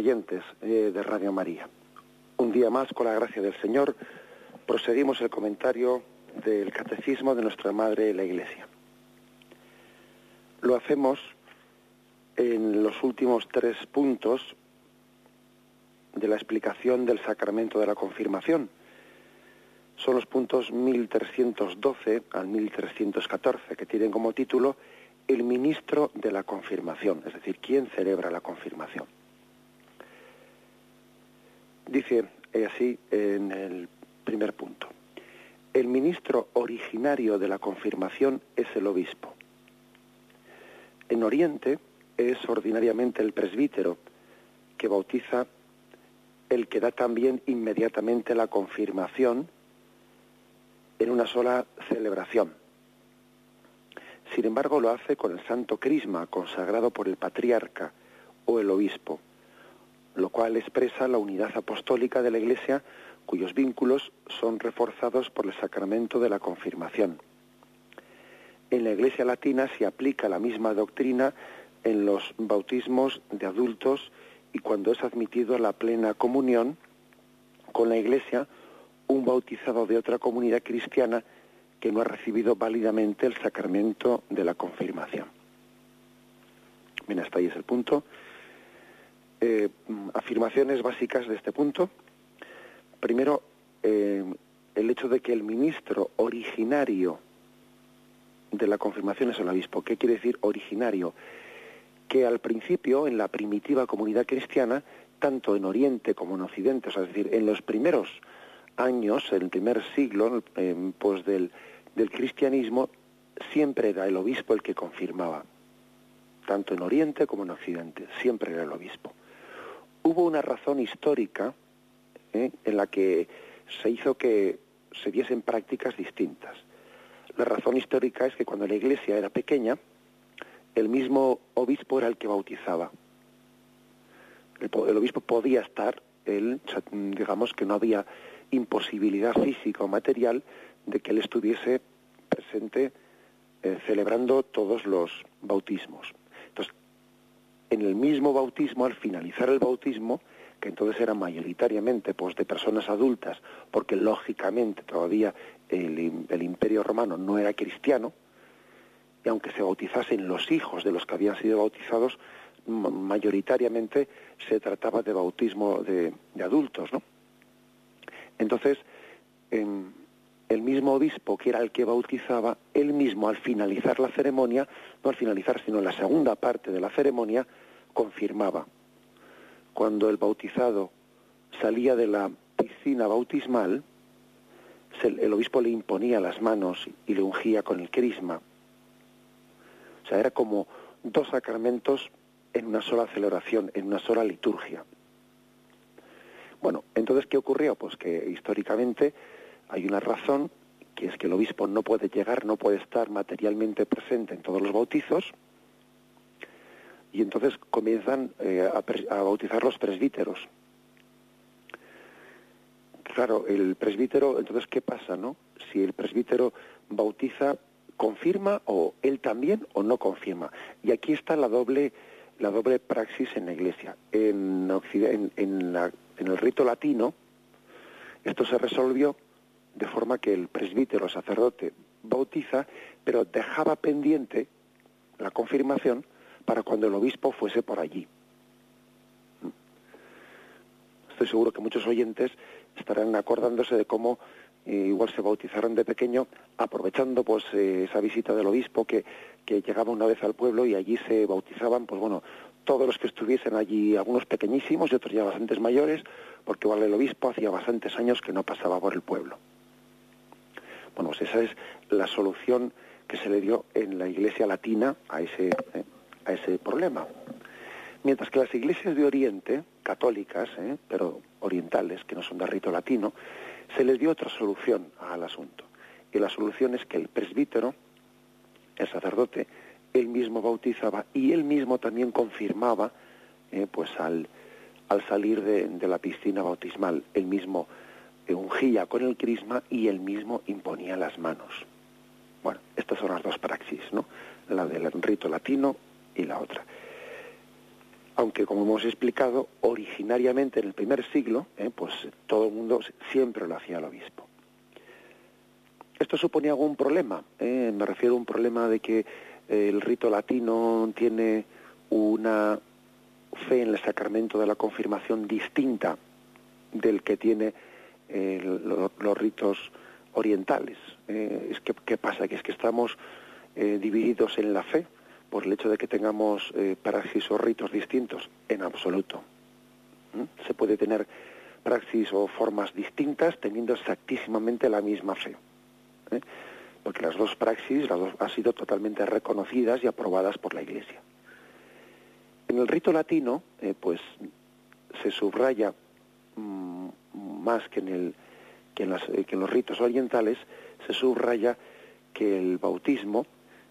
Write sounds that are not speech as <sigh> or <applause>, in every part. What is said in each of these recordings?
Eh, de Radio María. Un día más, con la gracia del Señor, proseguimos el comentario del Catecismo de nuestra Madre la Iglesia. Lo hacemos en los últimos tres puntos de la explicación del sacramento de la confirmación. Son los puntos 1312 al 1314, que tienen como título el ministro de la confirmación, es decir, quién celebra la confirmación. Dice así en el primer punto, el ministro originario de la confirmación es el obispo. En Oriente es ordinariamente el presbítero que bautiza el que da también inmediatamente la confirmación en una sola celebración. Sin embargo, lo hace con el santo crisma consagrado por el patriarca o el obispo, lo cual expresa la unidad apostólica de la Iglesia cuyos vínculos son reforzados por el sacramento de la confirmación. En la Iglesia latina se aplica la misma doctrina en los bautismos de adultos y cuando es admitido la plena comunión con la Iglesia un bautizado de otra comunidad cristiana que no ha recibido válidamente el sacramento de la confirmación. Bien, hasta ahí es el punto. Eh, afirmaciones básicas de este punto. Primero, eh, el hecho de que el ministro originario de la confirmación es el obispo. ¿Qué quiere decir originario? Que al principio, en la primitiva comunidad cristiana, tanto en Oriente como en Occidente, es decir, en los primeros años, en el primer siglo, pues del, del cristianismo, siempre era el obispo el que confirmaba, tanto en Oriente como en Occidente, siempre era el obispo. Hubo una razón histórica ¿eh? en la que se hizo que se diesen prácticas distintas. La razón histórica es que cuando la iglesia era pequeña, el mismo obispo era el que bautizaba. El, obispo podía estar, él, digamos que no había imposibilidad física o material de que él estuviese presente eh, celebrando todos los bautismos. En el mismo bautismo, al finalizar el bautismo, que entonces era mayoritariamente pues, de personas adultas, porque lógicamente todavía el, el imperio romano no era cristiano, y aunque se bautizasen los hijos de los que habían sido bautizados, mayoritariamente se trataba de bautismo de, de adultos, ¿no? Entonces, en, el mismo obispo que era el que bautizaba, él mismo al finalizar la ceremonia, no al finalizar, sino en la segunda parte de la ceremonia, confirmaba. Cuando el bautizado salía de la piscina bautismal, el obispo le imponía las manos y le ungía con el crisma. O sea, era como dos sacramentos en una sola celebración, en una sola liturgia. Bueno, entonces, ¿qué ocurrió? Pues que históricamente hay una razón, que es que el obispo no puede llegar, no puede estar materialmente presente en todos los bautizos, y entonces comienzan eh, a, bautizar los presbíteros. Claro, el presbítero, entonces, ¿qué pasa, no? Si el presbítero bautiza, ¿confirma o él también o no confirma? Y aquí está la doble, la doble praxis en la Iglesia. En, en, en el rito latino, esto se resolvió de forma que el presbítero sacerdote bautiza, pero dejaba pendiente la confirmación para cuando el obispo fuese por allí. Estoy seguro que muchos oyentes estarán acordándose de cómo eh, igual se bautizaron de pequeño, aprovechando pues eh, esa visita del obispo que, que llegaba una vez al pueblo y allí se bautizaban, pues bueno, todos los que estuviesen allí, algunos pequeñísimos y otros ya bastantes mayores, porque igual el obispo hacía bastantes años que no pasaba por el pueblo. Bueno, pues esa es la solución que se le dio en la iglesia latina a ese, eh, a ese problema. Mientras que las iglesias de Oriente, católicas, eh, pero orientales, que no son de rito latino, se les dio otra solución al asunto. Y la solución es que el presbítero, el sacerdote, él mismo bautizaba y él mismo también confirmaba, eh, pues al, al salir de, de, la piscina bautismal, él mismo ungía con el crisma y él mismo imponía las manos. Bueno, estas son las dos praxis, ¿no? La del rito latino y la otra. Aunque, como hemos explicado, originariamente en el primer siglo, ¿eh? pues todo el mundo siempre lo hacía el obispo. ¿Esto suponía algún problema? ¿eh? Me refiero a un problema de que el rito latino tiene una fe en el sacramento de la confirmación distinta del que tiene eh, lo, los ritos orientales. Eh, es que, ¿Qué pasa? Que es que estamos eh, divididos en la fe por el hecho de que tengamos praxis o ritos distintos. En absoluto. ¿Mm? Se puede tener praxis o formas distintas teniendo exactísimamente la misma fe. Porque las dos praxis las dos, han sido totalmente reconocidas y aprobadas por la Iglesia. En el rito latino, pues se subraya mmm, más que en, el, que, en las, eh, que en los ritos orientales, se subraya que el bautismo,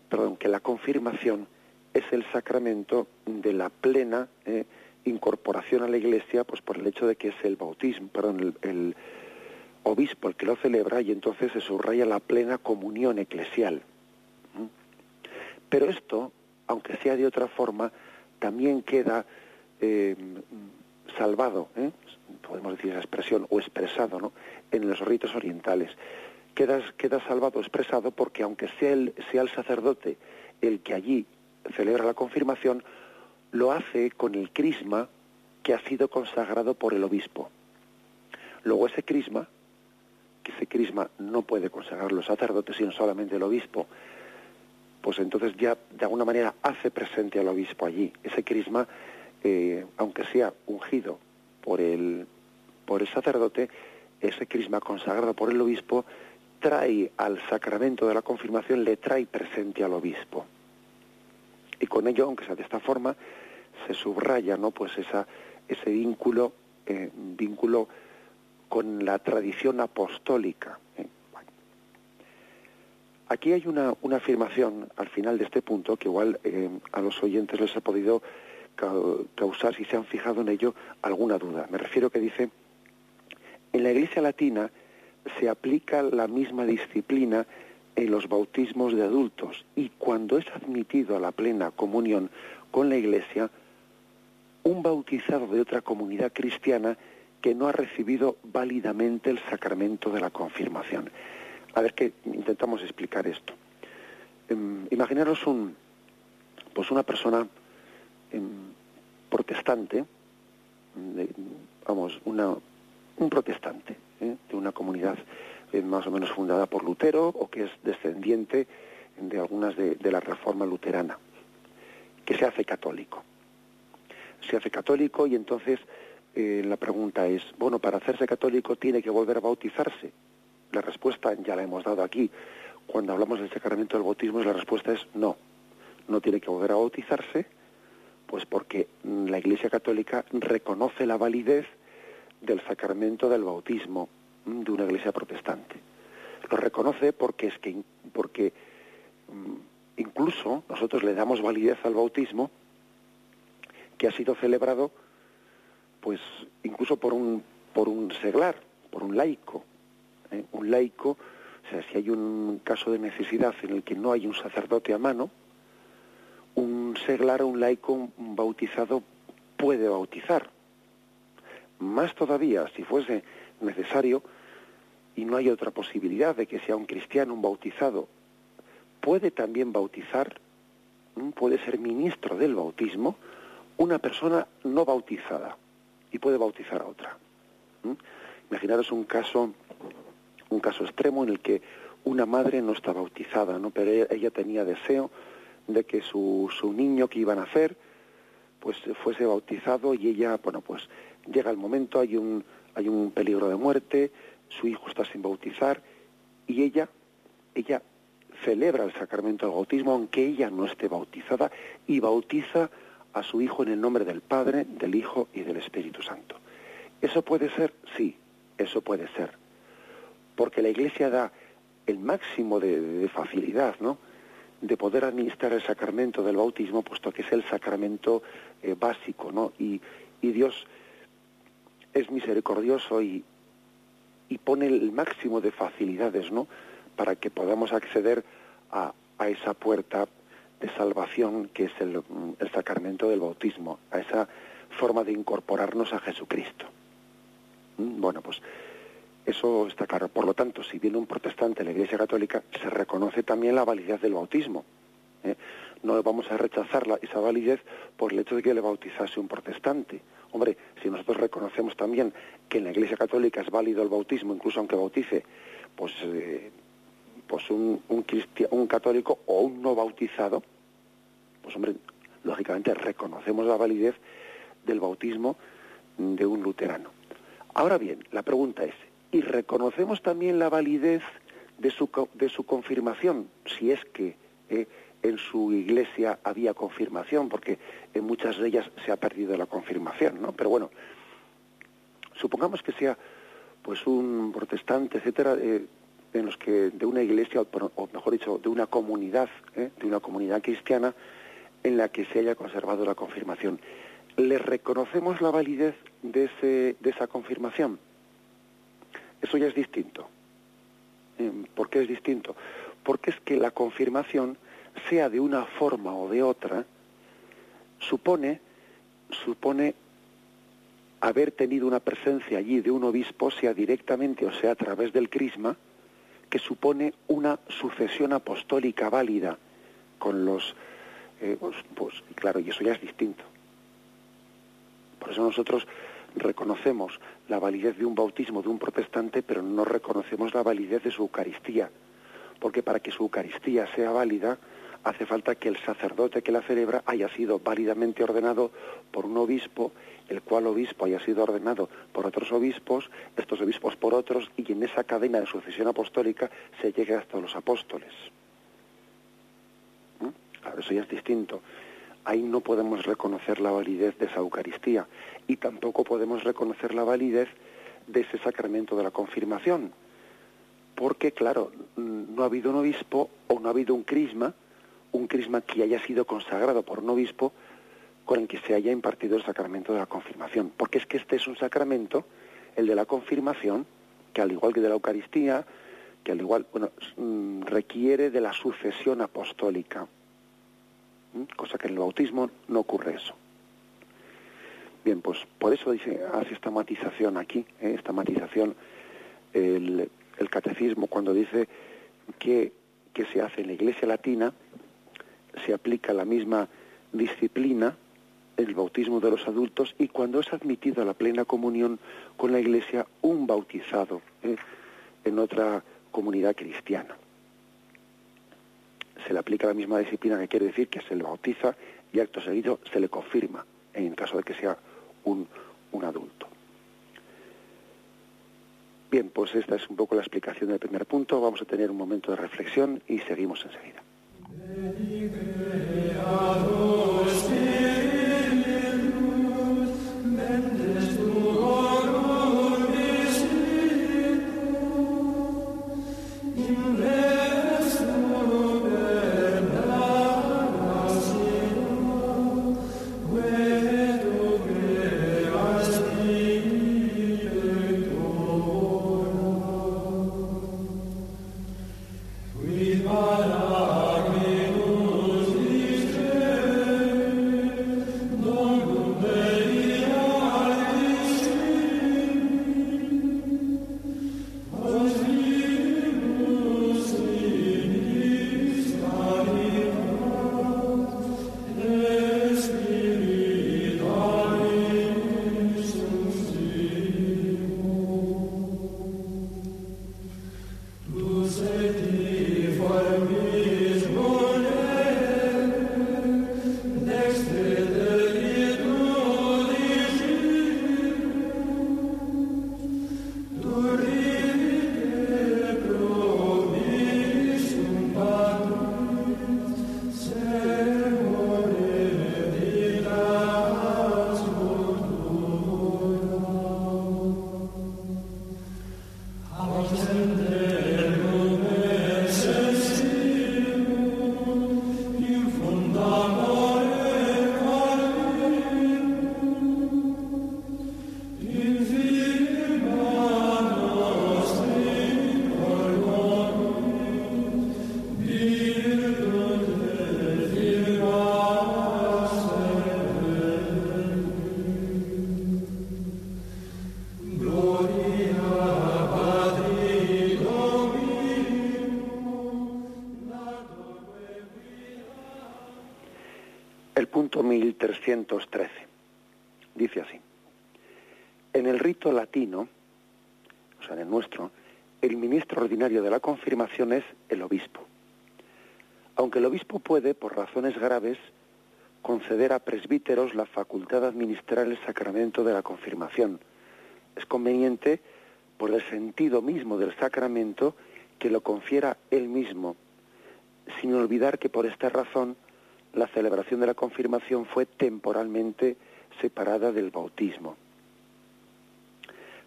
perdón, que la confirmación es el sacramento de la plena eh, incorporación a la Iglesia, pues por el hecho de que es el bautismo, perdón, el, obispo el que lo celebra y entonces se subraya la plena comunión eclesial. ¿Mm? Pero esto, aunque sea de otra forma, también queda eh, salvado, ¿eh? podemos decir esa expresión, o expresado, ¿no? en los ritos orientales. Queda, queda salvado, expresado, porque aunque sea el, sea el sacerdote el que allí celebra la confirmación, lo hace con el crisma que ha sido consagrado por el obispo. Luego ese crisma, que ese crisma no puede consagrar los sacerdotes, sino solamente el obispo, pues entonces ya de alguna manera hace presente al obispo allí. Ese crisma, eh, aunque sea ungido por el, por el sacerdote, ese crisma consagrado por el obispo trae al sacramento de la confirmación, le trae presente al obispo. Y con ello, aunque sea de esta forma, se subraya ¿no? pues esa, ese vínculo, eh, vínculo con la tradición apostólica. ¿eh? Aquí hay una, una, afirmación al final de este punto que igual eh, a los oyentes les ha podido causar, si se han fijado en ello, alguna duda. Me refiero que dice, en la Iglesia Latina se aplica la misma disciplina en los bautismos de adultos y cuando es admitido a la plena comunión con la Iglesia, un bautizado de otra comunidad cristiana que no ha recibido válidamente el sacramento de la confirmación. A ver que intentamos explicar esto. Eh, imaginaros un, pues una persona protestante, vamos, una, un protestante ¿eh? de una comunidad eh, más o menos fundada por Lutero o que es descendiente de algunas de, de la reforma luterana, que se hace católico. Se hace católico y entonces eh, la pregunta es, bueno, para hacerse católico tiene que volver a bautizarse. La respuesta ya la hemos dado aquí. Cuando hablamos del sacramento del bautismo, la respuesta es no. No tiene que volver a bautizarse, pues porque la Iglesia Católica reconoce la validez del sacramento del bautismo de una iglesia protestante. Lo reconoce porque es que porque incluso nosotros le damos validez al bautismo que ha sido celebrado pues incluso por un por un seglar, por un laico, ¿eh? un laico, o sea, si hay un caso de necesidad en el que no hay un sacerdote a mano, seglar un laico bautizado puede bautizar. Más todavía, si fuese necesario, y no hay otra posibilidad de que sea un cristiano, un bautizado, puede también bautizar, puede ser ministro del bautismo, una persona no bautizada y puede bautizar a otra. Imaginaros un caso, un caso extremo en el que una madre no está bautizada, ¿no? pero ella tenía deseo de que su, su niño que iba a nacer, pues fuese bautizado y ella, bueno, pues llega el momento, hay un, hay un peligro de muerte, su hijo está sin bautizar y ella, ella celebra el sacramento del bautismo aunque ella no esté bautizada y bautiza a su hijo en el nombre del Padre, del Hijo y del Espíritu Santo. ¿Eso puede ser? Sí, eso puede ser. Porque la Iglesia da el máximo de, facilidad, ¿no? De poder administrar el sacramento del bautismo, puesto que es el sacramento eh, básico, ¿no? Y, y, Dios es misericordioso y, y, pone el máximo de facilidades, ¿no? Para que podamos acceder a, a esa puerta de salvación que es el, el, sacramento del bautismo, a esa forma de incorporarnos a Jesucristo. ¿Mm? Bueno, pues eso está claro. Por lo tanto, si viene un protestante a la Iglesia Católica, se reconoce también la validez del bautismo. ¿eh? No vamos a rechazar esa validez por el hecho de que le bautizase un protestante. Hombre, si nosotros reconocemos también que en la Iglesia Católica es válido el bautismo, incluso aunque bautice, pues, eh, pues un, católico o un no bautizado, pues hombre, lógicamente reconocemos la validez del bautismo de un luterano. Ahora bien, la pregunta es, y reconocemos también la validez de su, de su confirmación, si es que eh, en su iglesia había confirmación, porque en muchas de ellas se ha perdido la confirmación, ¿no? Pero bueno, supongamos que sea pues un protestante, etcétera, eh, en los que de una iglesia, o mejor dicho, de una comunidad, eh, de una comunidad cristiana, en la que se haya conservado la confirmación. ¿Le reconocemos la validez de, ese, de esa confirmación? Eso ya es distinto. Em, ¿Por qué es distinto? Porque es que la confirmación, sea de una forma o de otra, supone, supone haber tenido una presencia allí de un obispo, sea directamente o sea a través del crisma, que supone una sucesión apostólica válida con los... Eh, pues, pues claro, y eso ya es distinto. Por eso nosotros reconocemos la validez de un bautismo de un protestante, pero no reconocemos la validez de su Eucaristía, porque para que su Eucaristía sea válida, hace falta que el sacerdote que la celebra haya sido válidamente ordenado por un obispo, el cual obispo haya sido ordenado por otros obispos, estos obispos por otros, y en esa cadena de sucesión apostólica se llegue hasta los apóstoles. ¿Mm? eso ya es distinto ahí no podemos reconocer la validez de esa Eucaristía y tampoco podemos reconocer la validez de ese sacramento de la confirmación, porque claro, no ha habido un obispo o no ha habido un crisma, un crisma que haya sido consagrado por un obispo con el que se haya impartido el sacramento de la confirmación, porque es que este es un sacramento, el de la confirmación, que al igual que de la Eucaristía, que al igual, bueno, mm, requiere de la sucesión apostólica cosa que en el bautismo no ocurre eso. Bien, pues por eso dice, hace esta matización aquí, ¿eh? esta matización, el, catecismo cuando dice que, que se hace en la iglesia latina, se aplica la misma disciplina el bautismo de los adultos y cuando es admitido a la plena comunión con la iglesia un bautizado ¿eh? en otra comunidad cristiana se le aplica la misma disciplina que quiere decir que se le bautiza y acto seguido se le confirma en caso de que sea un, un adulto. Bien, pues esta es un poco la explicación del primer punto. Vamos a tener un momento de reflexión y seguimos enseguida. El punto 1313. Dice así. En el rito latino, o sea, en el nuestro, el ministro ordinario de la confirmación es el obispo. Aunque el obispo puede, por razones graves, conceder a presbíteros la facultad de administrar el sacramento de la confirmación. Es conveniente, por el sentido mismo del sacramento, que lo confiera él mismo, sin olvidar que por esta razón la celebración de la confirmación fue temporalmente separada del bautismo.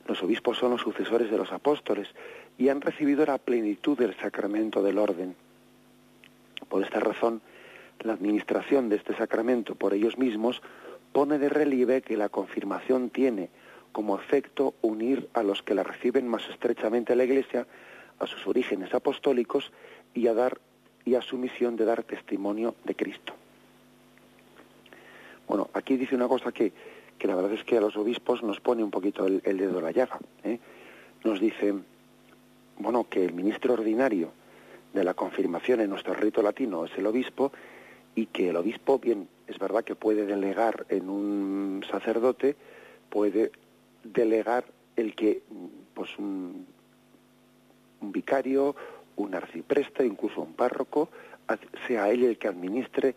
Los obispos son los sucesores de los apóstoles y han recibido la plenitud del sacramento del orden. Por esta razón, la administración de este sacramento por ellos mismos pone de relieve que la confirmación tiene como efecto unir a los que la reciben más estrechamente a la Iglesia, a sus orígenes apostólicos y a dar y a su misión de dar testimonio de Cristo. Bueno, aquí dice una cosa que, que la verdad es que a los obispos nos pone un poquito el, dedo la llaga. ¿eh? Nos dice, bueno, que el ministro ordinario de la confirmación en nuestro rito latino es el obispo y que el obispo, bien, es verdad que puede delegar en un sacerdote, puede delegar el que, pues un, un vicario un arcipreste, incluso un párroco, sea él el que administre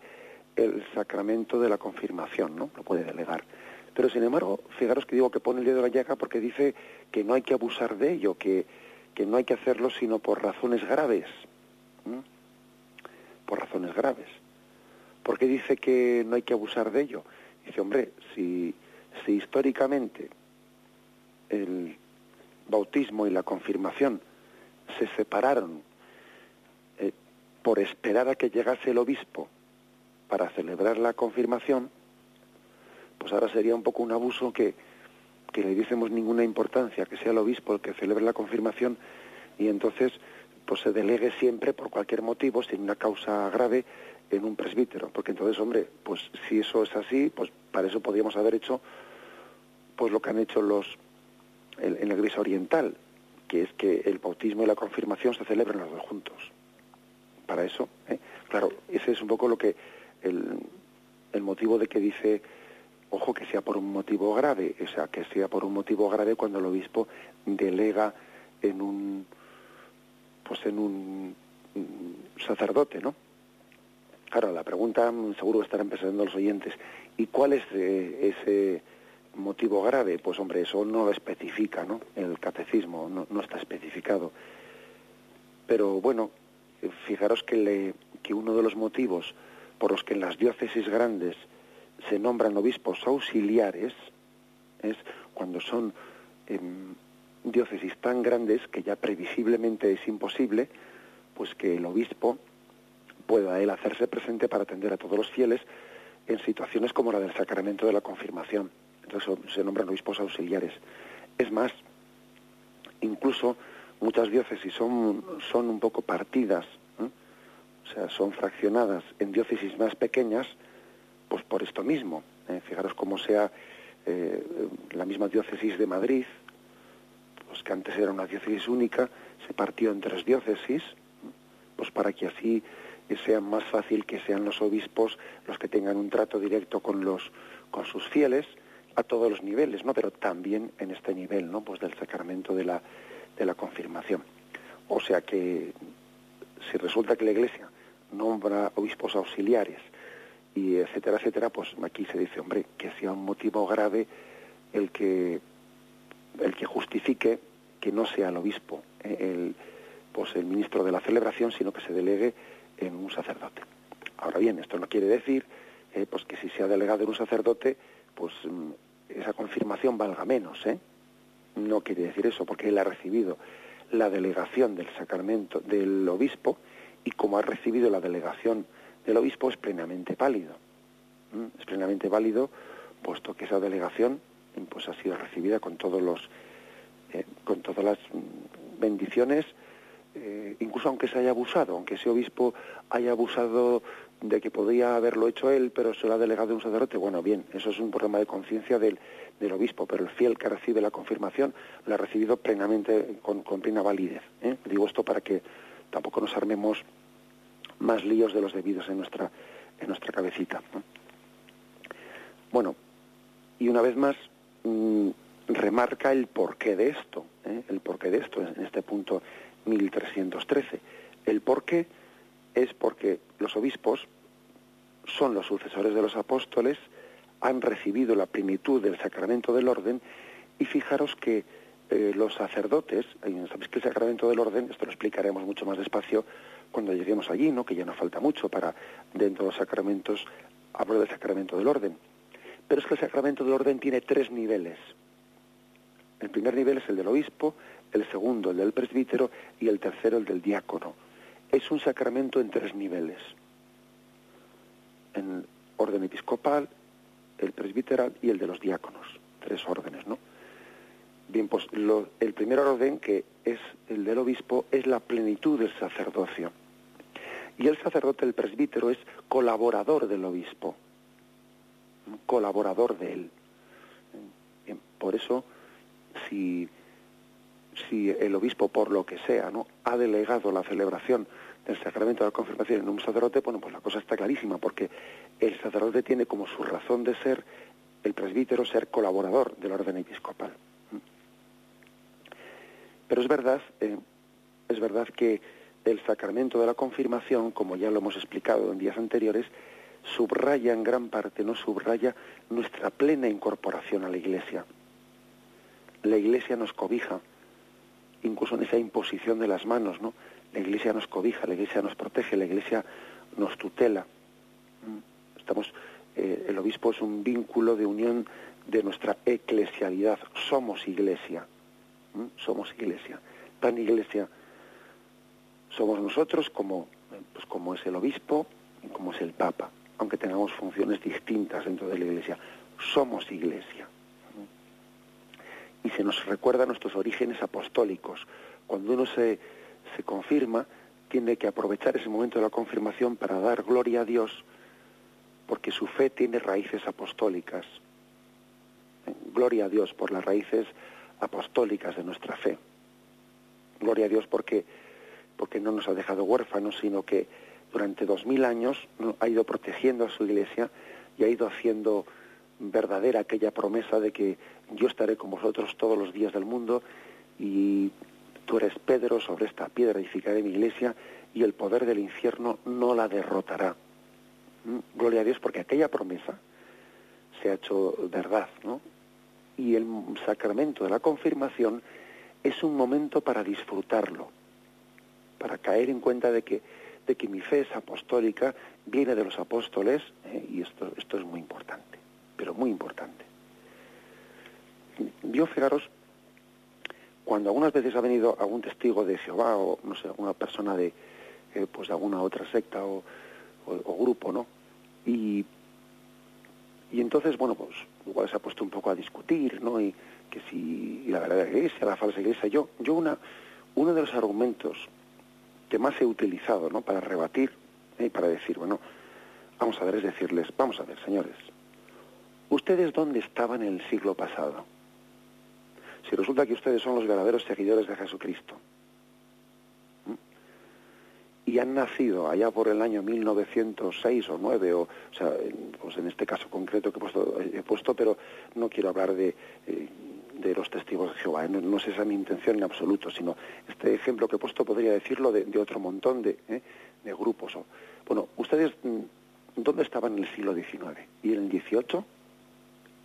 el sacramento de la confirmación, ¿no? Lo puede delegar. Pero sin embargo, fijaros que digo que pone el dedo en la llaga porque dice que no hay que abusar de ello, que, que no hay que hacerlo sino por razones graves. Por razones graves. ¿Por qué dice que no hay que abusar de ello? Dice, hombre, si, si históricamente el bautismo y la confirmación se separaron eh, por esperar a que llegase el obispo para celebrar la confirmación, pues ahora sería un poco un abuso que, que le diésemos ninguna importancia, que sea el obispo el que celebre la confirmación y entonces pues se delegue siempre por cualquier motivo, sin una causa grave, en un presbítero. Porque entonces, hombre, pues si eso es así, pues para eso podríamos haber hecho pues lo que han hecho los en la Iglesia Oriental, que es que el bautismo y la confirmación se celebran los dos juntos. Para eso, ¿eh? claro, ese es un poco lo que el, motivo de que dice, ojo, que sea por un motivo grave, o sea, que sea por un motivo grave cuando el obispo delega en un, pues en un sacerdote, ¿no? Claro, la pregunta seguro estarán pensando los oyentes, ¿y cuál es eh, ese motivo grave, pues hombre, eso no lo especifica, ¿no? El catecismo no, está especificado. Pero bueno, fijaros que, le, que uno de los motivos por los que en las diócesis grandes se nombran obispos auxiliares es cuando son em, diócesis tan grandes que ya previsiblemente es imposible, pues que el obispo pueda él hacerse presente para atender a todos los fieles en situaciones como la del sacramento de la confirmación entonces se nombran obispos auxiliares. Es más, incluso muchas diócesis son, son un poco partidas, o sea, son fraccionadas en diócesis más pequeñas, pues por esto mismo. ¿eh? Fijaros cómo sea eh, la misma diócesis de Madrid, pues que antes era una diócesis única, se partió en tres diócesis, pues para que así sea más fácil que sean los obispos los que tengan un trato directo con los con sus fieles a todos los niveles, ¿no? Pero también en este nivel, ¿no? Pues del sacramento de la, de la confirmación. O sea que si resulta que la Iglesia nombra obispos auxiliares y etcétera, etcétera, pues aquí se dice, hombre, que sea un motivo grave el que el que justifique que no sea el obispo eh, el pues el ministro de la celebración, sino que se delegue en un sacerdote. Ahora bien, esto no quiere decir eh, pues que si se ha delegado en un sacerdote, pues mm, esa confirmación valga menos, ¿eh? No quiere decir eso, porque él ha recibido la delegación del sacramento del obispo y como ha recibido la delegación del obispo es plenamente válido. Es plenamente válido, puesto que esa delegación pues, ha sido recibida con todos los eh, con todas las bendiciones, eh, incluso aunque se haya abusado, aunque ese obispo haya abusado de que podía haberlo hecho él, pero se lo ha delegado un sacerdote, bueno, bien, eso es un problema de conciencia del, del, obispo, pero el fiel que recibe la confirmación lo ha recibido plenamente, con, plena validez. ¿eh? Digo esto para que tampoco nos armemos más líos de los debidos en nuestra, en nuestra cabecita. Bueno, y una vez más mm, remarca el porqué de esto, ¿eh? el porqué de esto en este punto 1313. El porqué es porque los obispos son los sucesores de los apóstoles, han recibido la plenitud del sacramento del orden y fijaros que eh, los sacerdotes, sabéis que el sacramento del orden, esto lo explicaremos mucho más despacio cuando lleguemos allí, ¿no? que ya no falta mucho para dentro de los sacramentos hablo del sacramento del orden. Pero es que el sacramento del orden tiene tres niveles. El primer nivel es el del obispo, el segundo el del presbítero y el tercero el del diácono. Es un sacramento en tres niveles. En orden episcopal, el presbiteral y el de los diáconos. Tres órdenes, ¿no? Bien, pues el primer orden, que es el del obispo, es la plenitud del sacerdocio. Y el sacerdote, el presbítero, es colaborador del obispo, colaborador de él. Bien, por eso, si, si el obispo, por lo que sea, ¿no? ha delegado la celebración del sacramento de la confirmación en un sacerdote, bueno, pues la cosa está clarísima, porque el sacerdote tiene como su razón de ser el presbítero ser colaborador del orden episcopal. Pero es verdad, eh, es verdad que el sacramento de la confirmación, como ya lo hemos explicado en días anteriores, subraya en gran parte, no subraya nuestra plena incorporación a la Iglesia. La Iglesia nos cobija, incluso en esa imposición de las manos, ¿no? La Iglesia nos cobija, la Iglesia nos protege, la Iglesia nos tutela. Mm. Estamos, eh, el obispo es un vínculo de unión de nuestra eclesialidad. Somos Iglesia somos iglesia. Tan iglesia somos nosotros como, pues como es el obispo y como es el papa, aunque tengamos funciones distintas dentro de la iglesia. Somos iglesia. Y se nos recuerda nuestros orígenes apostólicos. Cuando uno se, se confirma, tiene que aprovechar ese momento de la confirmación para dar gloria a Dios, porque su fe tiene raíces apostólicas. Gloria a Dios por las raíces apostólicas de nuestra fe. Gloria a Dios porque, porque no nos ha dejado huérfanos, sino que durante dos mil años ha ido protegiendo a su iglesia y ha ido haciendo verdadera aquella promesa de que yo estaré con vosotros todos los días del mundo y tú eres Pedro, sobre esta piedra edificaré mi iglesia y el poder del infierno no la derrotará. ¿Mm? Gloria a Dios porque aquella promesa se ha hecho verdad, ¿no? Y el sacramento de la confirmación es un momento para disfrutarlo, para caer en cuenta de que, de que mi fe es apostólica, viene de los apóstoles, ¿eh? y esto, esto es muy importante, pero muy importante. Yo, fijaros, cuando algunas veces ha venido algún testigo de Jehová o, no sé, alguna persona de, eh, pues de alguna otra secta o, o grupo, ¿no? Y y entonces, bueno, pues igual se ha puesto un poco a discutir, ¿no? Y que si la verdadera iglesia, la falsa iglesia. Yo, yo una, uno de los argumentos que más he utilizado, ¿no? Para rebatir y ¿eh? para decir, bueno, vamos a ver, es decirles, vamos a ver, señores, ¿ustedes dónde estaban en el siglo pasado? Si resulta que ustedes son los verdaderos seguidores de Jesucristo, y han nacido allá por el año 1906 o 9, o, o sea, pues en este caso concreto que he puesto, he puesto pero no quiero hablar de, eh, de los testigos de Jehová, no, es esa mi intención en absoluto, sino este ejemplo que he puesto podría decirlo de, otro montón de, ¿eh? de grupos. Bueno, ustedes, mm, ¿dónde estaban en el siglo XIX? ¿Y en el XVIII?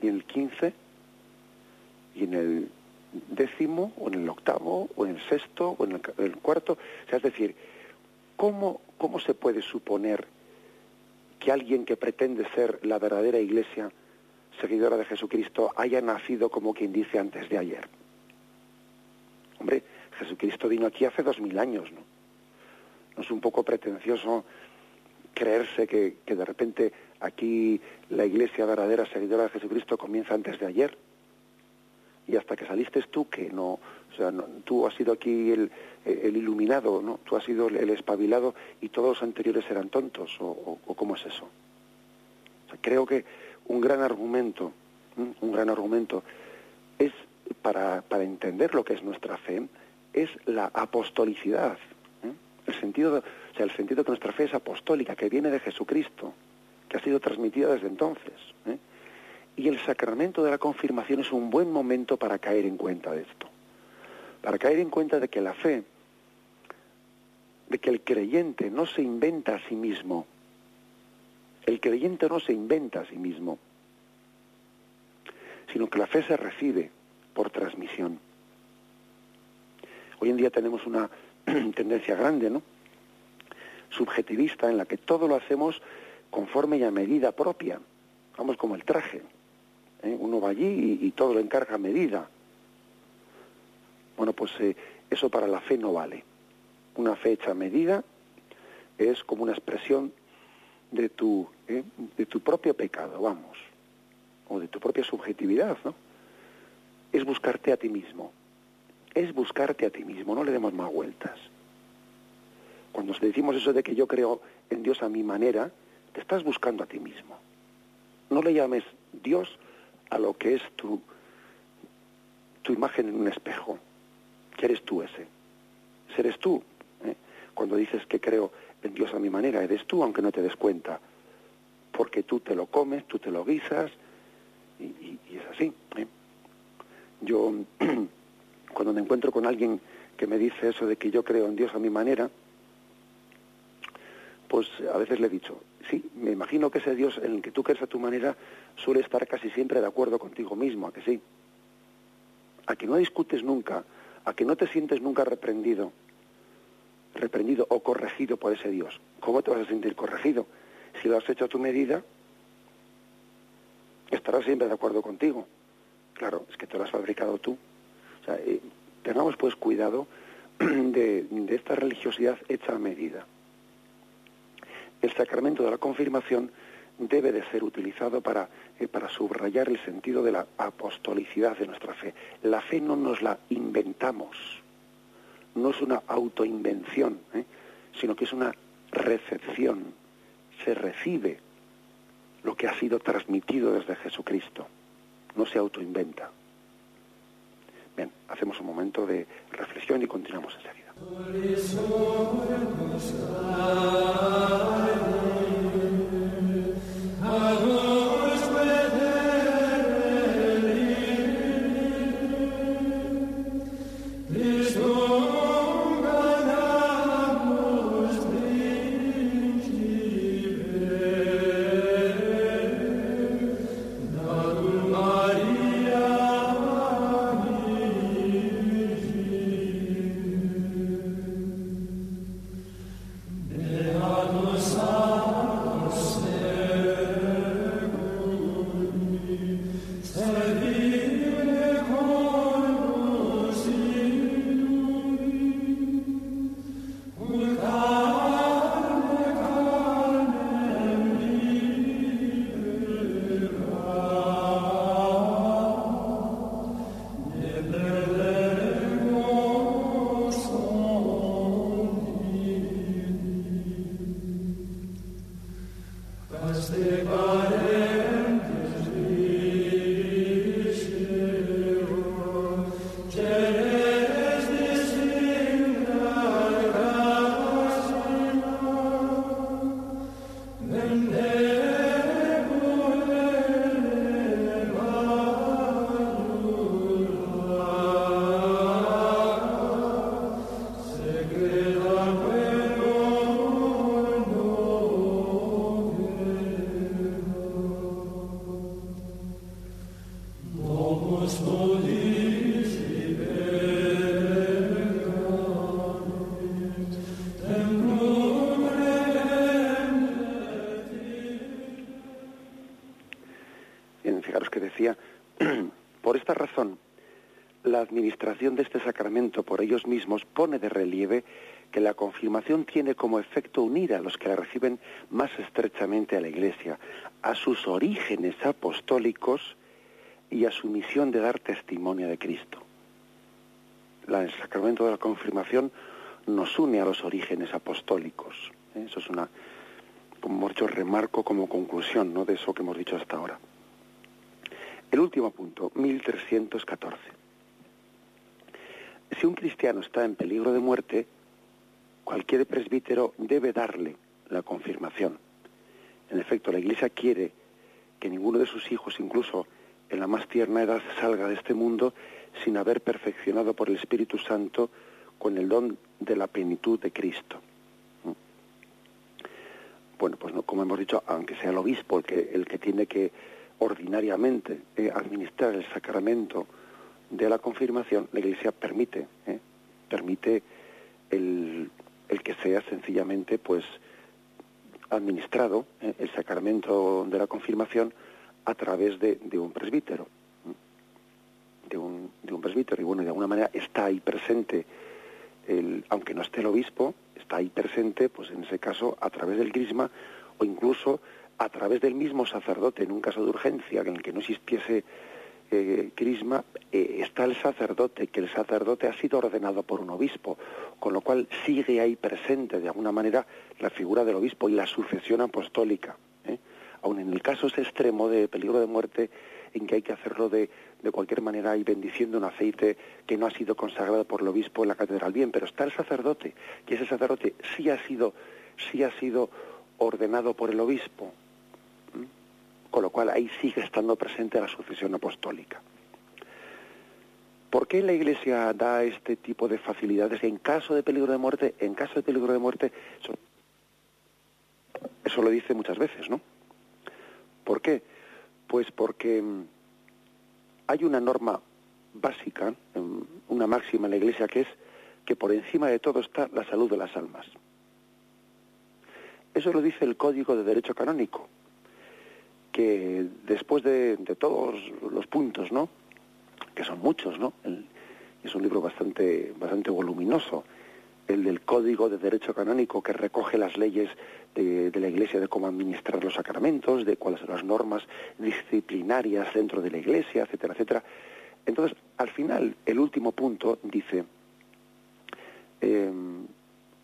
¿Y en el XV? ¿Y en el décimo? ¿O en el octavo? ¿O en el sexto? ¿O en el, el cuarto? O sea, es decir, ¿cómo, ¿cómo se puede suponer que alguien que pretende ser la verdadera iglesia, seguidora de Jesucristo, haya nacido como quien dice antes de ayer? Hombre, Jesucristo vino aquí hace dos mil años, ¿no? ¿No es un poco pretencioso creerse que, que de repente aquí la iglesia verdadera seguidora de Jesucristo comienza antes de ayer? Y hasta que saliste tú que no, o sea, tú has sido aquí el, el, iluminado, ¿no? Tú has sido el, espabilado y todos los anteriores eran tontos, o, cómo es eso. creo que un gran argumento, un gran argumento es para, para entender lo que es nuestra fe, es la apostolicidad, el sentido, o sea, el sentido que nuestra fe es apostólica, que viene de Jesucristo, que ha sido transmitida desde entonces. ¿eh? Y el sacramento de la confirmación es un buen momento para caer en cuenta de esto. Para caer en cuenta de que la fe, de que el creyente no se inventa a sí mismo. El creyente no se inventa a sí mismo, sino que la fe se recibe por transmisión. Hoy en día tenemos una <clears throat> tendencia grande, ¿no? Subjetivista en la que todo lo hacemos conforme y a medida propia. Vamos como el traje. ¿Eh? Uno va allí y, todo lo encarga a medida. Bueno, pues eh, eso para la fe no vale. Una fe hecha a medida es como una expresión de tu, ¿eh? de tu propio pecado, vamos, o de tu propia subjetividad, ¿no? Es buscarte a ti mismo, es buscarte a ti mismo, no le demos más vueltas. Cuando decimos eso de que yo creo en Dios a mi manera, te estás buscando a ti mismo. No le llames Dios a lo que es tu, tu imagen en un espejo, que eres tú ese. Eres tú. ¿eh? Cuando dices que creo en Dios a mi manera, eres tú, aunque no te des cuenta. Porque tú te lo comes, tú te lo guisas, y, es así. ¿eh? Yo, <clears throat> cuando me encuentro con alguien que me dice eso de que yo creo en Dios a mi manera, pues a veces le he dicho, sí, me imagino que ese Dios en el que tú crees a tu manera suele estar casi siempre de acuerdo contigo mismo, a que sí. A que no discutes nunca, a que no te sientes nunca reprendido, reprendido o corregido por ese Dios. ¿Cómo te vas a sentir corregido? Si lo has hecho a tu medida, estará siempre de acuerdo contigo. Claro, es que te lo has fabricado tú. O sea, eh, tengamos pues cuidado <clears throat> de, esta religiosidad hecha a medida. El sacramento de la confirmación debe de ser utilizado para, eh, para subrayar el sentido de la apostolicidad de nuestra fe. La fe no nos la inventamos, no es una autoinvención, ¿eh? sino que es una recepción, se recibe lo que ha sido transmitido desde Jesucristo, no se autoinventa. Bien, hacemos un momento de reflexión y continuamos enseguida. De mismos pone de relieve que la confirmación tiene como efecto unir a los que la reciben más estrechamente a la Iglesia, a sus orígenes apostólicos y a su misión de dar testimonio de Cristo. el sacramento de la confirmación nos une a los orígenes apostólicos. ¿eh? Eso es una, como remarco como conclusión ¿no? de eso que hemos dicho hasta ahora. El último punto, 1314 si un cristiano está en peligro de muerte, cualquier presbítero debe darle la confirmación. En efecto, la Iglesia quiere que ninguno de sus hijos, incluso en la más tierna edad, salga de este mundo sin haber perfeccionado por el Espíritu Santo con el don de la plenitud de Cristo. ¿Mm? Bueno, pues no, como hemos dicho, aunque sea el obispo el que, tiene que ordinariamente eh, administrar el sacramento de la confirmación, la Iglesia permite, eh, permite el, el, que sea sencillamente pues administrado eh, el sacramento de la confirmación a través de, de un presbítero. De un, de un, presbítero. Y bueno, de alguna manera está ahí presente, el, aunque no esté el obispo, está ahí presente, pues en ese caso, a través del crisma o incluso a través del mismo sacerdote, en un caso de urgencia, en el que no existiese eh, crisma, está el sacerdote, que el sacerdote ha sido ordenado por un obispo, con lo cual sigue ahí presente de alguna manera la figura del obispo y la sucesión apostólica. ¿eh? Aun en el caso ese extremo de peligro de muerte, en que hay que hacerlo de, de cualquier manera y bendiciendo un aceite que no ha sido consagrado por el obispo en la catedral. Bien, pero está el sacerdote, y ese sacerdote sí ha sido, sí ha sido ordenado por el obispo, con lo cual ahí sigue estando presente la sucesión apostólica. ¿Por qué la Iglesia da este tipo de facilidades en caso de peligro de muerte? En caso de peligro de muerte, eso, eso lo dice muchas veces, ¿no? ¿Por qué? Pues porque hay una norma básica, una máxima en la Iglesia que es que por encima de todo está la salud de las almas. Eso lo dice el Código de Derecho Canónico, que después de, de todos los puntos, ¿no? Que son muchos, ¿no? El, es un libro bastante, bastante voluminoso, el del Código de Derecho Canónico, que recoge las leyes de, la Iglesia de cómo administrar los sacramentos, de cuáles son las normas disciplinarias dentro de la Iglesia, etcétera, etcétera. Entonces, al final, el último punto dice, eh,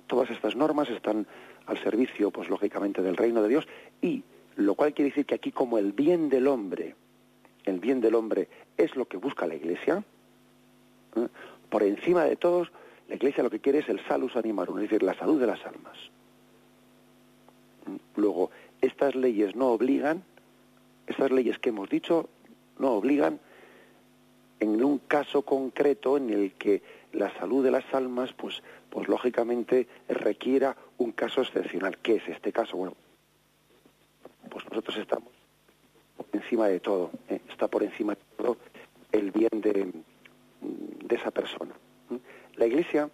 todas estas normas están al servicio, pues lógicamente, del reino de Dios, y lo cual quiere decir que aquí como el bien del hombre, el bien del hombre es lo que busca la Iglesia, ¿eh? por encima de todos, la Iglesia lo que quiere es el salus animarum, es decir, la salud de las almas. Luego, estas leyes no obligan, estas leyes que hemos dicho, no obligan en un caso concreto en el que la salud de las almas, pues, pues lógicamente requiera un caso excepcional. ¿Qué es este caso? Bueno, nosotros estamos por encima de todo, ¿eh? está por encima de todo el bien de, de esa persona. ¿eh? La Iglesia,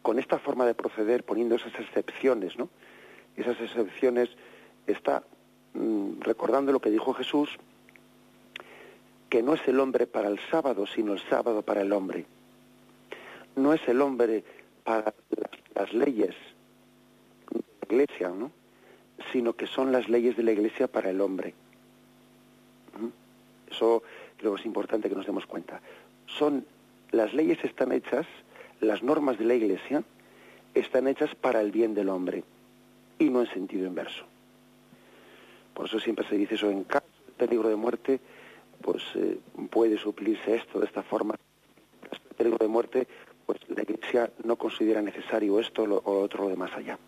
con esta forma de proceder, poniendo esas excepciones, ¿no? Esas excepciones está mmm, recordando lo que dijo Jesús, que no es el hombre para el sábado, sino el sábado para el hombre. No es el hombre para las, las leyes de la Iglesia, ¿no? Sino que son las leyes de la Iglesia para el hombre. Eso creo que es importante que nos demos cuenta. Son las leyes están hechas, las normas de la Iglesia están hechas para el bien del hombre y no en sentido inverso. Por eso siempre se dice eso en caso de peligro de muerte, pues eh, puede suplirse esto de esta forma. En caso de peligro de muerte, pues la Iglesia no considera necesario esto o otro lo de más allá.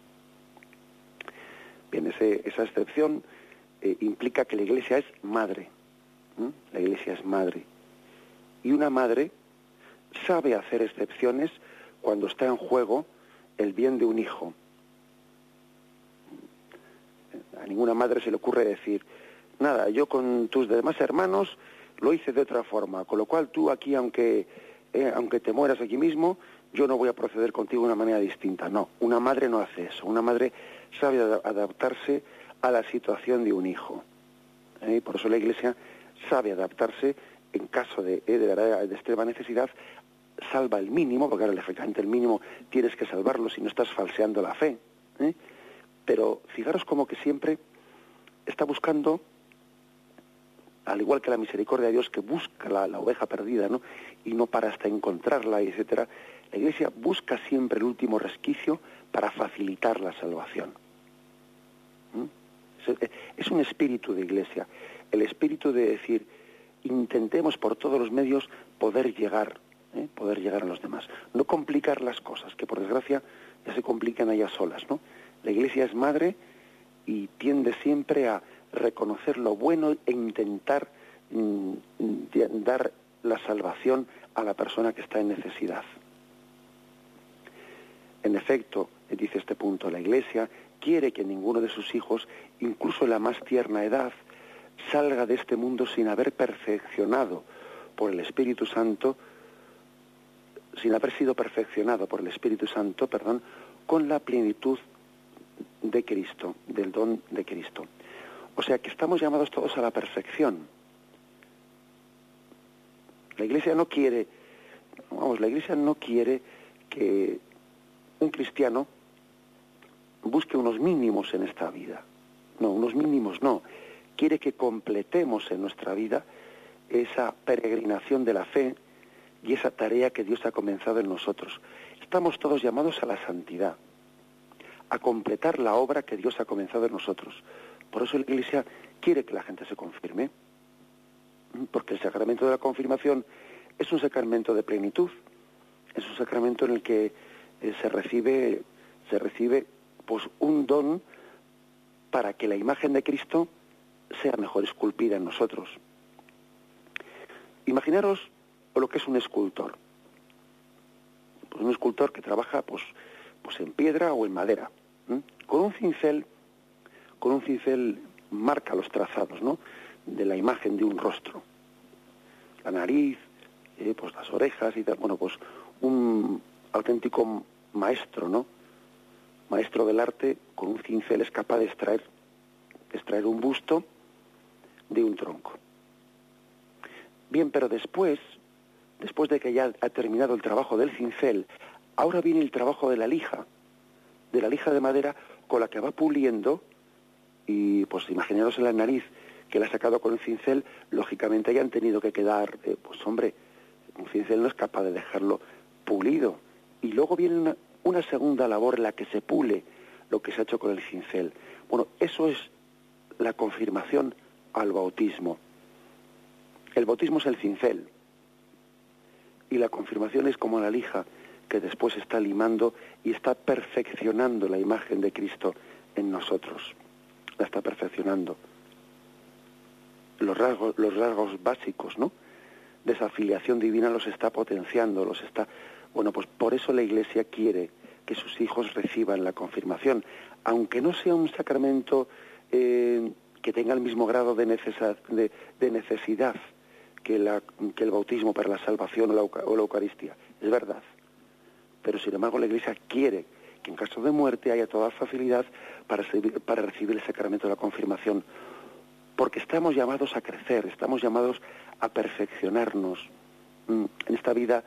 Bien, ese, esa excepción eh, implica que la Iglesia es madre. La Iglesia es madre. Y una madre sabe hacer excepciones cuando está en juego el bien de un hijo. A ninguna madre se le ocurre decir, nada, yo con tus demás hermanos lo hice de otra forma, con lo cual tú aquí, aunque, eh, aunque te mueras aquí mismo, yo no voy a proceder contigo de una manera distinta. No, una madre no hace eso. Una madre sabe adaptarse a la situación de un hijo. ¿eh? Por eso la Iglesia sabe adaptarse en caso de, ¿eh? de, de, extrema necesidad, salva el mínimo, porque ahora lógicamente el mínimo tienes que salvarlo si no estás falseando la fe. ¿eh? Pero fijaros como que siempre está buscando, al igual que la misericordia de Dios que busca la, la oveja perdida, ¿no? y no para hasta encontrarla, etcétera, la Iglesia busca siempre el último resquicio para facilitar la salvación. ¿Mm? Es un espíritu de Iglesia, el espíritu de decir, intentemos por todos los medios poder llegar, ¿eh? poder llegar a los demás. No complicar las cosas, que por desgracia ya se complican ellas solas. La Iglesia es madre y tiende siempre a, reconocer lo bueno e intentar mm, dar la salvación a la persona que está en necesidad. En efecto, dice este punto, la Iglesia quiere que ninguno de sus hijos, incluso en la más tierna edad, salga de este mundo sin haber perfeccionado por el Espíritu Santo, sin haber sido perfeccionado por el Espíritu Santo, perdón, con la plenitud de Cristo, del don de Cristo. O sea que estamos llamados todos a la perfección. La Iglesia no quiere, vamos, la Iglesia no quiere que un cristiano busque unos mínimos en esta vida. No, unos mínimos no. Quiere que completemos en nuestra vida esa peregrinación de la fe y esa tarea que Dios ha comenzado en nosotros. Estamos todos llamados a la santidad, a completar la obra que Dios ha comenzado en nosotros. Por eso la Iglesia quiere que la gente se confirme, porque el sacramento de la confirmación es un sacramento de plenitud, es un sacramento en el que eh, se recibe se recibe pues un don para que la imagen de Cristo sea mejor esculpida en nosotros. Imaginaros lo que es un escultor. Pues un escultor que trabaja pues, pues en piedra o en madera. Con un cincel, con un cincel marca los trazados, ¿no? De la imagen de un rostro. La nariz, eh, pues las orejas y tal. Bueno, pues un auténtico maestro, ¿no? Maestro del arte, con un cincel es capaz de extraer, extraer un busto de un tronco. Bien, pero después, después de que ya ha terminado el trabajo del cincel, ahora viene el trabajo de la lija, de la lija de madera con la que va puliendo y pues imaginaros en la nariz que la ha sacado con el cincel, lógicamente hayan tenido que quedar, eh, pues hombre, un cincel no es capaz de dejarlo pulido. Y luego viene una, segunda labor en la que se pule lo que se ha hecho con el cincel. Bueno, eso es la confirmación al bautismo. El bautismo es el cincel y la confirmación es como la lija que después está limando y está perfeccionando la imagen de Cristo en nosotros. La está perfeccionando. Los rasgos, los rasgos básicos, ¿no? De esa filiación divina los está potenciando, los está. Bueno, pues por eso la Iglesia quiere que sus hijos reciban la confirmación, aunque no sea un sacramento eh, que tenga el mismo grado de, de, necesidad que, el bautismo para la salvación o la, Eucaristía. Es verdad pero sin embargo la Iglesia quiere que en caso de muerte haya toda facilidad para, para recibir el sacramento de la confirmación, porque estamos llamados a crecer, estamos llamados a perfeccionarnos mm, en esta vida.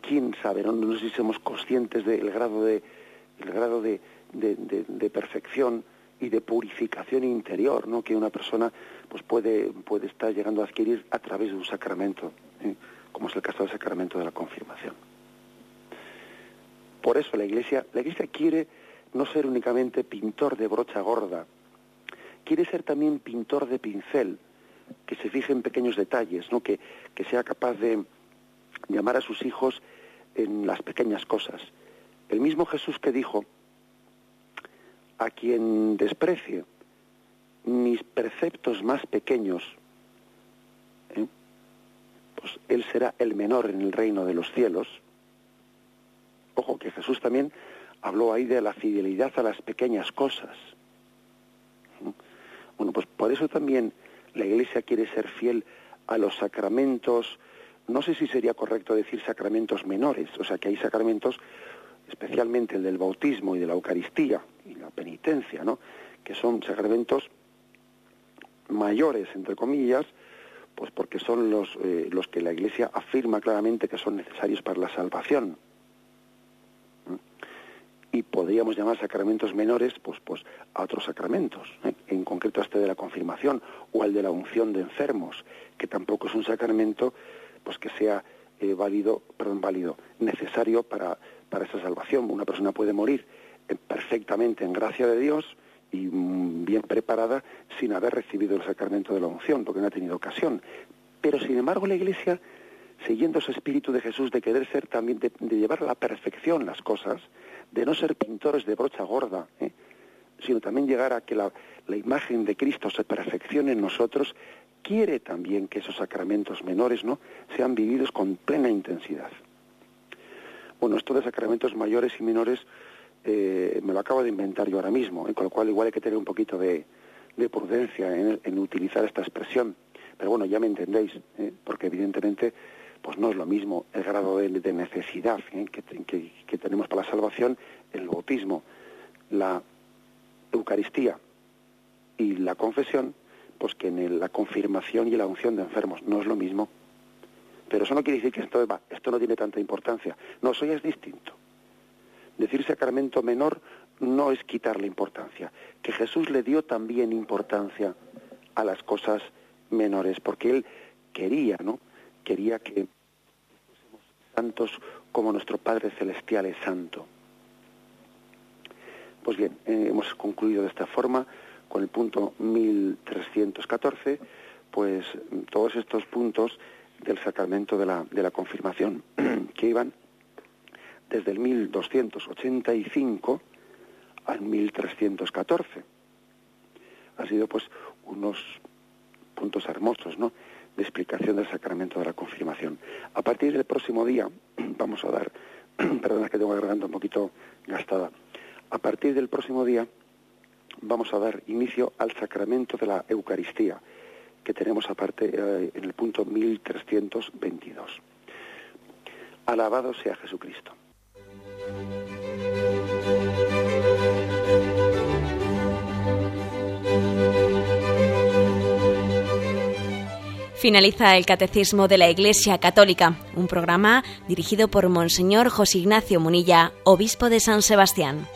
¿Quién sabe? No, sé si somos conscientes del grado de el grado de, de, perfección y de purificación interior, ¿no? Que una persona pues puede puede estar llegando a adquirir a través de un sacramento, ¿eh? como es el caso del sacramento de la confirmación. Por eso la Iglesia, la Iglesia quiere no ser únicamente pintor de brocha gorda, quiere ser también pintor de pincel, que se fije en pequeños detalles, ¿no? que, que sea capaz de llamar a sus hijos en las pequeñas cosas. El mismo Jesús que dijo, a quien desprecie mis preceptos más pequeños, ¿eh? pues él será el menor en el reino de los cielos, Ojo, que Jesús también habló ahí de la fidelidad a las pequeñas cosas. Bueno, pues por eso también la Iglesia quiere ser fiel a los sacramentos, no sé si sería correcto decir sacramentos menores, o sea que hay sacramentos, especialmente el del bautismo y de la Eucaristía y la penitencia, ¿no? que son sacramentos mayores, entre comillas, pues porque son los, eh, los que la Iglesia afirma claramente que son necesarios para la salvación y podríamos llamar sacramentos menores pues, pues a otros sacramentos, ¿eh? en concreto a este de la confirmación o al de la unción de enfermos, que tampoco es un sacramento pues que sea eh, válido, perdón, válido, necesario para, para esa salvación. Una persona puede morir eh, perfectamente en gracia de Dios y mm, bien preparada sin haber recibido el sacramento de la unción, porque no ha tenido ocasión. Pero sin embargo la Iglesia, siguiendo ese espíritu de Jesús de querer ser también, de llevar a la perfección las cosas, de no ser pintores de brocha gorda, ¿eh? sino también llegar a que la, la imagen de Cristo se perfeccione en nosotros, quiere también que esos sacramentos menores no sean vividos con plena intensidad. Bueno, esto de sacramentos mayores y menores eh, me lo acabo de inventar yo ahora mismo, ¿eh? con lo cual igual hay que tener un poquito de, prudencia en, utilizar esta expresión. Pero bueno, ya me entendéis, ¿eh? porque evidentemente pues no es lo mismo el grado de, necesidad que, que tenemos para la salvación, el bautismo, la Eucaristía y la confesión, pues que en la confirmación y la unción de enfermos no es lo mismo. Pero eso no quiere decir que esto, esto no tiene tanta importancia. No, eso ya es distinto. Decir sacramento menor no es quitarle importancia, que Jesús le dio también importancia a las cosas menores, porque él quería, ¿no? Quería que fuésemos santos como nuestro Padre Celestial es santo. Pues bien, eh, hemos concluido de esta forma con el punto 1314, pues todos estos puntos del sacramento de la, de la confirmación, <clears throat> que iban desde el 1285 al 1314. Ha sido pues unos puntos hermosos, ¿no? de explicación del sacramento de la confirmación. A partir del próximo día <clears throat> vamos a dar, <clears throat> perdona que tengo la un poquito gastada, a partir del próximo día vamos a dar inicio al sacramento de la Eucaristía, que tenemos aparte eh, en el punto 1322. Alabado sea Jesucristo. Finaliza el Catecismo de la Iglesia Católica, un programa dirigido por Monseñor José Ignacio Munilla, obispo de San Sebastián.